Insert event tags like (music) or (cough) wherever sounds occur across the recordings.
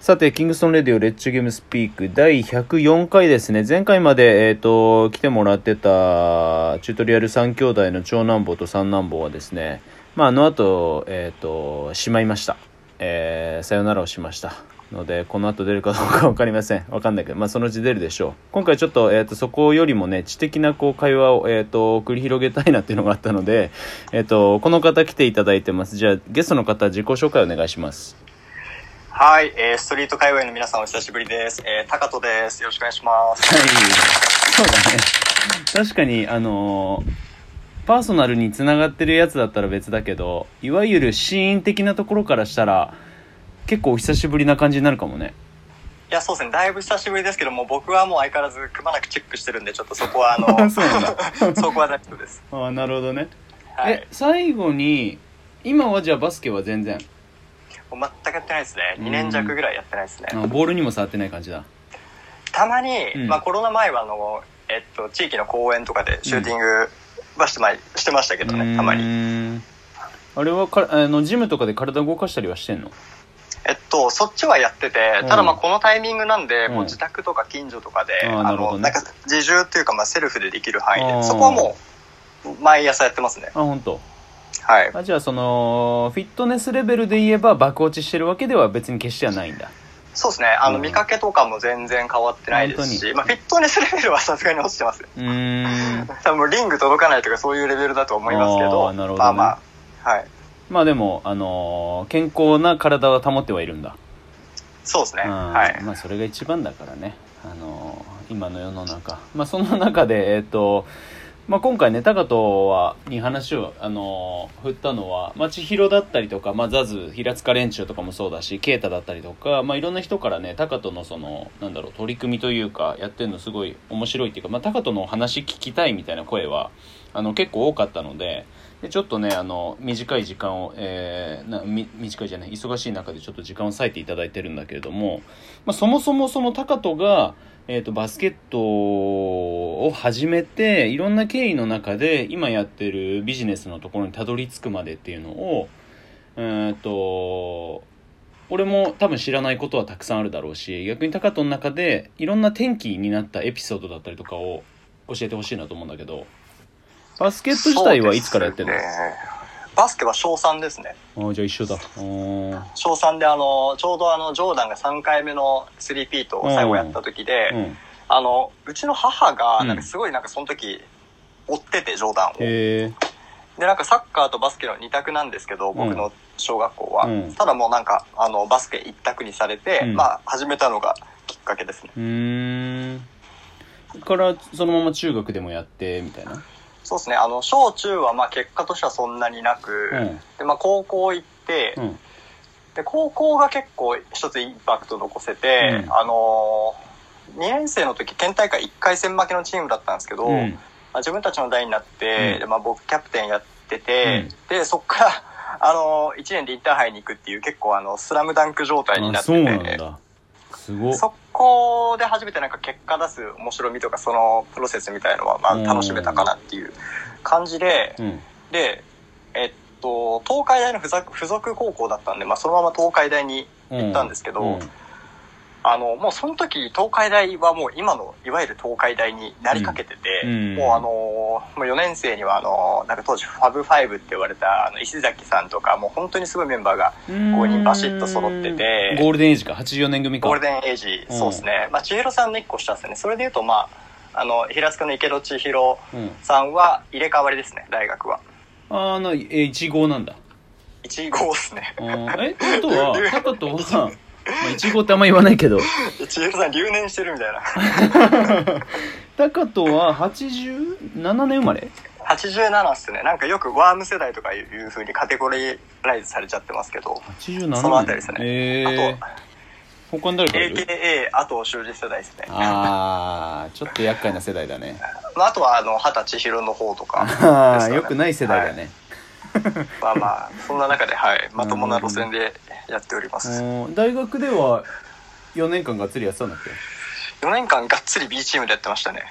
さて、キングストンレディオレッチゲームスピーク第104回ですね。前回まで、えっ、と、来てもらってたチュートリアル3兄弟の長男坊と三男坊はですね、まあ、あの後、えっ、と、しまいました。えー、さよならをしました。ので、この後出るかどうかわかりません。わかんないけど、まあ、そのうち出るでしょう。今回ちょっと、えっ、と、そこよりもね、知的なこう会話を、えっ、と、繰り広げたいなっていうのがあったので、えっ、と、この方来ていただいてます。じゃあ、ゲストの方、自己紹介お願いします。はい、えー、ストリート界隈の皆さんお久しぶりです。えー、タカトです。よろしくお願いします。はい。そうだね。確かに、あのーパーソナルにつながってるやつだったら別だけど、いわゆるシーン的なところからしたら、結構お久しぶりな感じになるかもね。いや、そうですね、だいぶ久しぶりですけども、僕はもう相変わらずくまなくチェックしてるんで、ちょっとそこはあの、(laughs) そ (laughs) そこは大丈夫です。ああ、なるほどね。はいえ、。最後に、今はじゃあバスケは全然、全くやってないですね。2年弱ぐらいやってないですね。あボールにも触ってない感じだ。たまに、うんまあコロナ前はあの、えっと、地域の公園とかでシューティングはしてまいしてましたけどね、たまに。に。あれはか、あの、ジムとかで体動かしたりはしてんの？えっと、そっちはやってて、ただまあうんこのタイミングなんで、うんもう自宅とか近所とかで、あの、なんか自重っていうかまあセルフでできる範囲で、そこはもう、毎朝やってますね。あ、本当。はい。あじゃあそのフィットネスレベルで言えば爆落ちしてるわけでは別に決してはないんだそうですね。あの、うん見かけとかも全然変わってないです本し、まあフィットネスレベルはさすがに落ちてますよ。(laughs) うーん (laughs) 多分リング届かないとかそういうレベルだと思いますけど、あーなるほどねまあまあ、はい。まあでも、あのー健康な体は保ってはいるんだ、そうですね。うんはい。まあそれが一番だからね、あのー今の世の中まあその中でえっ、とまあ、今回ね、高藤は、に話を、あのー振ったのは、まあ、千尋だったりとか、まあ、ザズ、平塚連中とかもそうだし、啓太だったりとか、まあ、いろんな人からね、高藤のその、なんだろう、取り組みというか、やってるのすごい面白いっていうか、まあ、高藤の話聞きたいみたいな声は、あの、結構多かったので、でちょっとね、あの、短い時間を、えーな短いじゃない、忙しい中でちょっと時間を割いていただいてるんだけれども、まあ、そもそもその高人が、えー、とバスケットを始めていろんな経緯の中で今やってるビジネスのところにたどり着くまでっていうのを、えー、と俺も多分知らないことはたくさんあるだろうし逆に高人の中でいろんな転機になったエピソードだったりとかを教えてほしいなと思うんだけどバスケット自体はいつからやってるの、ねバスケは小3ですね。ああじゃあ一緒だ。小3であの、ちょうどあの、ジョーダンが3回目のスリーピートを最後やった時で、うん。あの、うちの母が、うん。なんかすごいなんかその時、追ってて、ジョーダンを。で、なんかサッカーとバスケの二択なんですけど、僕の小学校は。うん。ただもうなんか、あの、バスケ一択にされて、うん。まあ、始めたのがきっかけですね。うーん。からそのまま中学でもやってみたいな？そうですね、あの、小中はまあ結果としてはそんなになく、うん。で、まあ高校行って、うん。で、高校が結構一つインパクト残せて、うん。あのー、2年生の時、県大会1回戦負けのチームだったんですけど、うん。まあ、自分たちの代になって、まあ、僕キャプテンやってて、で、そっから、(laughs) あのー、1年でインターハイに行くっていう結構あの、スラムダンク状態になあってそうなんて、だ。すごっ。そこで初めてなんか結果出す面白みとかそのプロセスみたいのはまあうん。楽しめたかなっていう感じで、うん。で、えっと、東海大の付属高校だったんで、まあそのまま東海大に行ったんですけど、うんあの、もうその時東海大はもう今のいわゆる東海大になりかけてて、うんもうあの、もう4年生にはあの、なんか当時ファブファイブって言われたあの石崎さんとかもう本当にすごいメンバーが5人バシッと揃っててゴールデンエイジか84年組かゴールデンエイジ、うんそうですね。まあ、千尋さんの1個下ですね。それで言うと、まあ、あの、平塚の池戸千尋うんさんは入れ替わりですね、大学は。ああなえ1号なんだ1号ですね。えってことは (laughs) 高人はさ、まあ、1号ってあんま言わないけど。千尋さん留年してるみたいな。高人は87年生まれ？87っすね。なんかよくワーム世代とかいう風にカテゴリライズされちゃってますけど、87年。そのあたりですね。えー、他に誰かいる？AKA あと修二世代ですね。ああちょっと厄介な世代だね。まあ、あとは、あの、畑千尋の方とか、ああよくない世代だね、まあまあ、そんな中で、はい、まともな路線でやっております。うん大学では4年間がっつりやってたんだっけ？4年間がっつり B チームでやってましたね。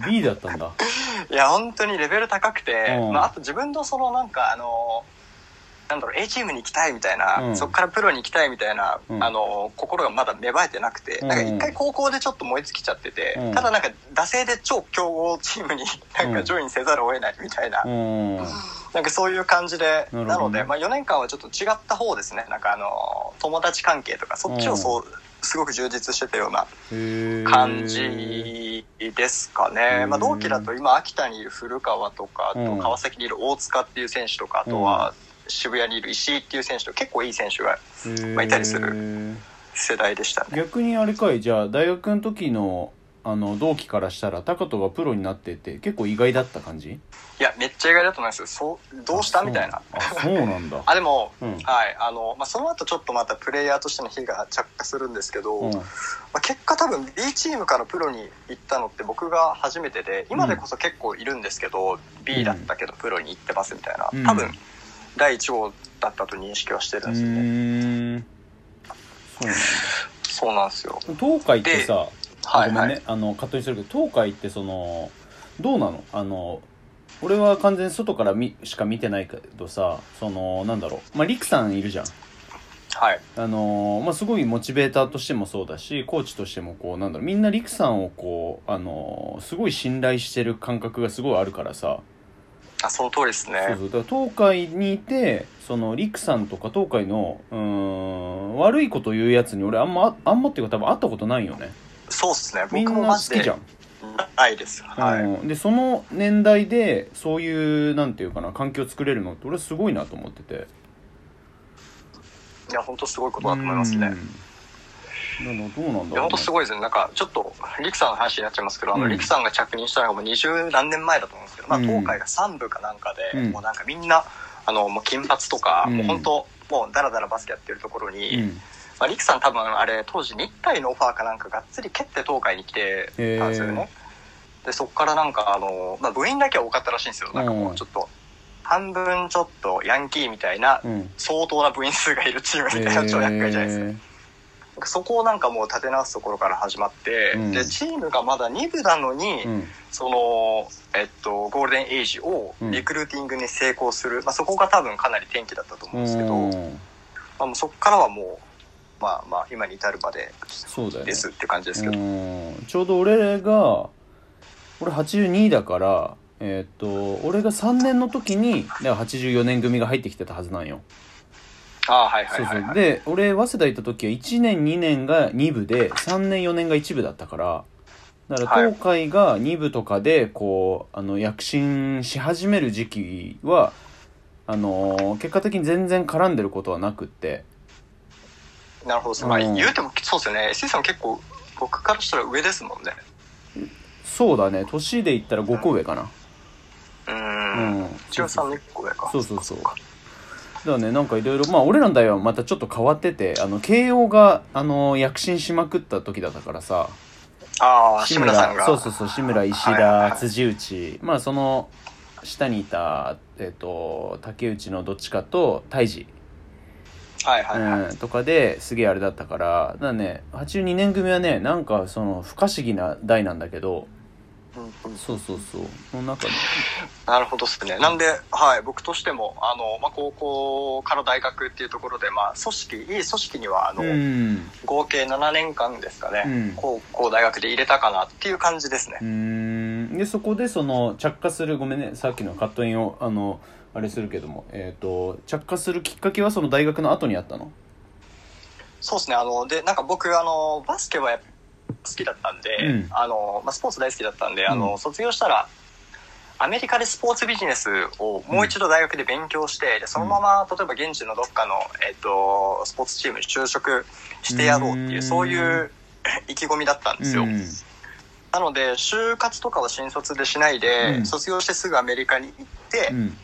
あ B だったんだ (laughs) いや、本当にレベル高くて、うんまあ、あと自分のそのなんか、あの、なんだろう A チームに行きたいみたいな、うん。そこからプロに行きたいみたいな、うん。あの心がまだ芽生えてなくて、うん。なんか一回高校でちょっと燃え尽きちゃってて、うん。ただなんか惰性で超強豪チームになんかジョインせざるを得ないみたいな、うん。なんかそういう感じでなね。なので、まあ、4年間はちょっと違った方ですね。なんかあの友達関係とかそっちをそう、すごく充実してたような感じですかね、うん。まあ、同期だと今秋田にいる古川とかあとうん。川崎にいる大塚っていう選手とかあとは渋谷にいる石井っていう選手と結構いい選手がまあいたりする世代でしたね。逆にあれかい？じゃあ大学の時のあの同期からしたら高人がプロになってて結構意外だった感じ？いやめっちゃ意外だと思いますよ。そうどうしたみたいな。あそう。なんだ。(laughs) あでも、うん。はい。あのまあ、その後ちょっとまたプレイヤーとしての火が着火するんですけど、うん。まあ、結果多分 B チームからプロに行ったのって僕が初めてで今でこそ結構いるんですけど、B だったけどプロに行ってますみたいな、うん。多分第1号だったと認識はしてるんうですよね、そうなんですよ。東海ってさはいはい、ごめんね、あのカットにするけど東海ってそのどうなの？あの俺は完全に外からみしか見てないけどさそのなんだろう。まあ陸さんいるじゃん。はい。あのまあ、すごいモチベーターとしてもそうだしコーチとしてもこうなんだろう。みんな陸さんをこうあのすごい信頼してる感覚がすごいあるからさ、あその通りですね。そうそう。だから東海にいてその陸さんとか東海のうーん悪いこと言うやつに俺あんまあんまっていうか多分会ったことないよね。そうっすね。みんな僕もマジで好きじゃん。ないです。はい、うん、でその年代でそういうなんていうかな環境を作れるのって俺すごいなと思ってて。いや本当すごいことだと思いますね、うん本だろう、当すごいですね。なんか、ちょっと、リクさんの話になっちゃいますけど、あの、うんリクさんが着任したのがもう二十何年前だと思うんですけど、まあ、うん。東海が3部かなんかで、うん。もうなんかみんな、あの、もう金髪とか、うん。もう本当、もうダラダラバスケやってるところに、うん。まあ、リクさん多分あれ、当時日体のオファーかなんかがっつり蹴って東海に来てたんですよね。で、そこからなんか、あの、まあ、部員だけは多かったらしいんですよ。なんかもうちょっと、半分ちょっとヤンキーみたいな、うん。相当な部員数がいるチームみたいな超厄介じゃないですか。えそこをなんかもう立て直すところから始まって、うん。でチームがまだ2部なのに、ーうん。その、えっと、ゴールデンエイジをリクルーティングに成功する、まあ、そこが多分かなり転機だったと思うんですけど、まうん。あ、もうそこからはもう、まあまあ、今に至るまでですって感じですけど、うん。ちょうど俺が俺82だからえーっと俺が3年の時にだから84年組が入ってきてたはずなんよああ、はいはそそういうはい、はい。で俺早稲田行った時は1年2年が2部で3年4年が1部だったからだからはい東海が2部とかでこうあの躍進し始める時期はあのー結果的に全然絡んでることはなくってなるほどね。まあ、うん言うてもそうですよね。SE さん結構、僕からしたら上ですもんね。そうだね年で言ったら5個上かなうん。ん中さんの1個上か。そうそうそうだね。なんかいろいろ。まあ俺らの代はまたちょっと変わっててあの慶応があの躍進しまくった時だったからさ。ああ、志村。さんが。そうそうそう志村石はいはい。辻内。まあその下にいた、えっと竹内のどっちかと泰治、はいはいはい。うん、とかですげえあれだったから。だからね82年組はねなんかその不可思議な代なんだけどそうそうそうその中でなるほどですね。なんで、はい、僕としても、あの、まあ、高校から大学っていうところで、まあ、組織、いい組織には、あの、うん。合計7年間ですかね、うん。高校、大学で入れたかなっていう感じですね。う。ん。でそこでその着火するごめんね。さっきのカットインをあのあれするけども、えっと着火するきっかけはその大学の後にあったの？そうですね。あの、で、なんか僕、あの、バスケはやっぱ好きだったんで、うん。あの、まあ、スポーツ大好きだったんで、あうの、卒業したら、アメリカでスポーツビジネスをもう一度大学で勉強して、でそのまま、例えば現地のどっかの、えっと、スポーツチームに就職してやろうっていうう、ん。そういう (laughs) 意気込みだったんですよ。うん。なので、就活とかは新卒でしないで、うん。卒業してすぐアメリカに行って、うん。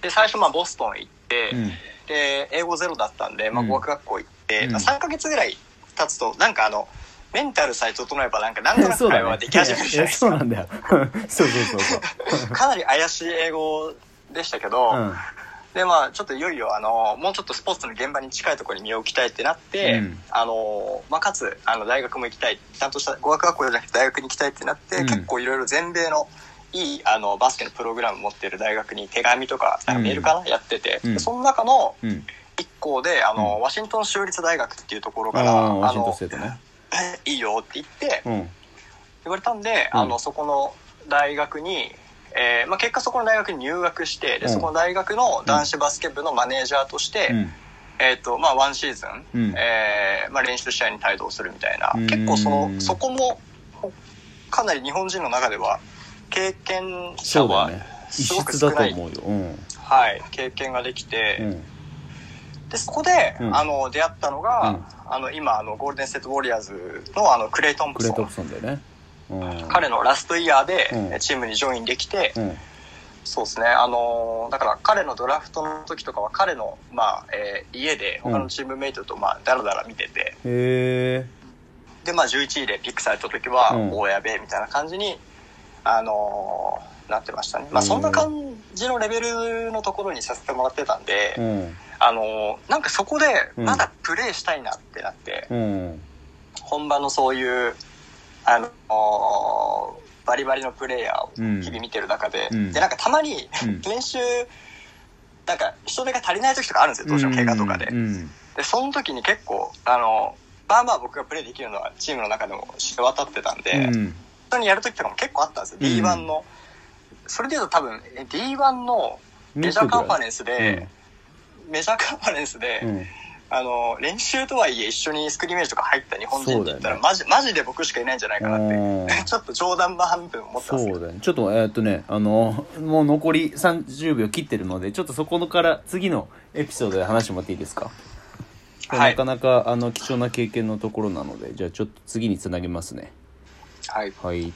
で、最初まあボストン行って、うん。で、英語ゼロだったんで、まあうん。語学学校行って、うん。まあ3ヶ月ぐらい経つと、なんかあの、メンタルさえ整えばなんかなんとなく会話でき始めるじゃないですか。そうなんだよ。(laughs) そうそうそうそう。(laughs) かなり怪しい英語でしたけど、うん。でまあちょっといよいよあのもうちょっとスポーツの現場に近いところに身を置きたいってなって、うん。あのまあ、かつあの大学も行きたい。ちゃんとした語学学校じゃなくて大学に行きたいってなって、うん。結構いろいろ全米のいいあのバスケのプログラム持ってる大学に手紙とかなんかメールかな、やってて、その中のうん。一校であの、うん。ワシントン州立大学っていうところからああワあシントンスのねいいよって言ってうん。言われたんで、うん。あのそこの大学に、えーまあ、結果そこの大学に入学してでうん。そこの大学の男子バスケ部のマネージャーとして、うん。えーとまあ、ワンシーズン、うん。えーまあ、練習試合に帯同するみたいな。うん。結構そのそこもかなり日本人の中では経験者はすごく質少ない、だと思うん。はい、経験ができて、うんでそこで、うん。あの出会ったのが、あの今あのゴールデン・ステート・ウォリアーズのあのクレイ・トンプソンクレイトプソンだよね。うん。彼のラストイヤーで、うん。チームにジョインできて、うん。そうですね、あのーだから彼のドラフトの時とかは彼の、まあえー家で他のチームメイトと、まあ、だらだら見てて、へえで、まあ、11位でピックされた時は、うん。おーやべえみたいな感じに、あのーなってましたね。まあ、うん。そんな感じのレベルのところにさせてもらってたんで、うん。あのーなんかそこで、うん。まだプレーしたいなってなって、うん。本場のそういう、あのーバリバリのプレイヤーをうん。日々見てる中で、うん。で、なんかたまに、うん。練習、なんか人手が足りない時とかあるんですよ、どうしても怪我とかで。うん。で、その時に結構、あの、まあまあ僕がプレイできるのはチームの中でも知れ渡ってたんで、本うん。当にやる時とかも結構あったんですよ、うん。D1 の。それで言うと多分、え D1 のメジャーカンファレンスで、メジャーカンファレンスで、うん。うんあの、練習とはいえ一緒にスクリーメージとか入った日本人って言ったら、そうマジ、マジで僕しかいないんじゃないかなって、うん。(laughs) ちょっと冗談半分思ってますけど。そうだね。ちょっとえーっとねあのもう残り30秒切ってるのでちょっとそこから次のエピソードで話してもらっていいですか、はい。なかなかあの貴重な経験のところなのでじゃあちょっと次につなげますね。はい。はい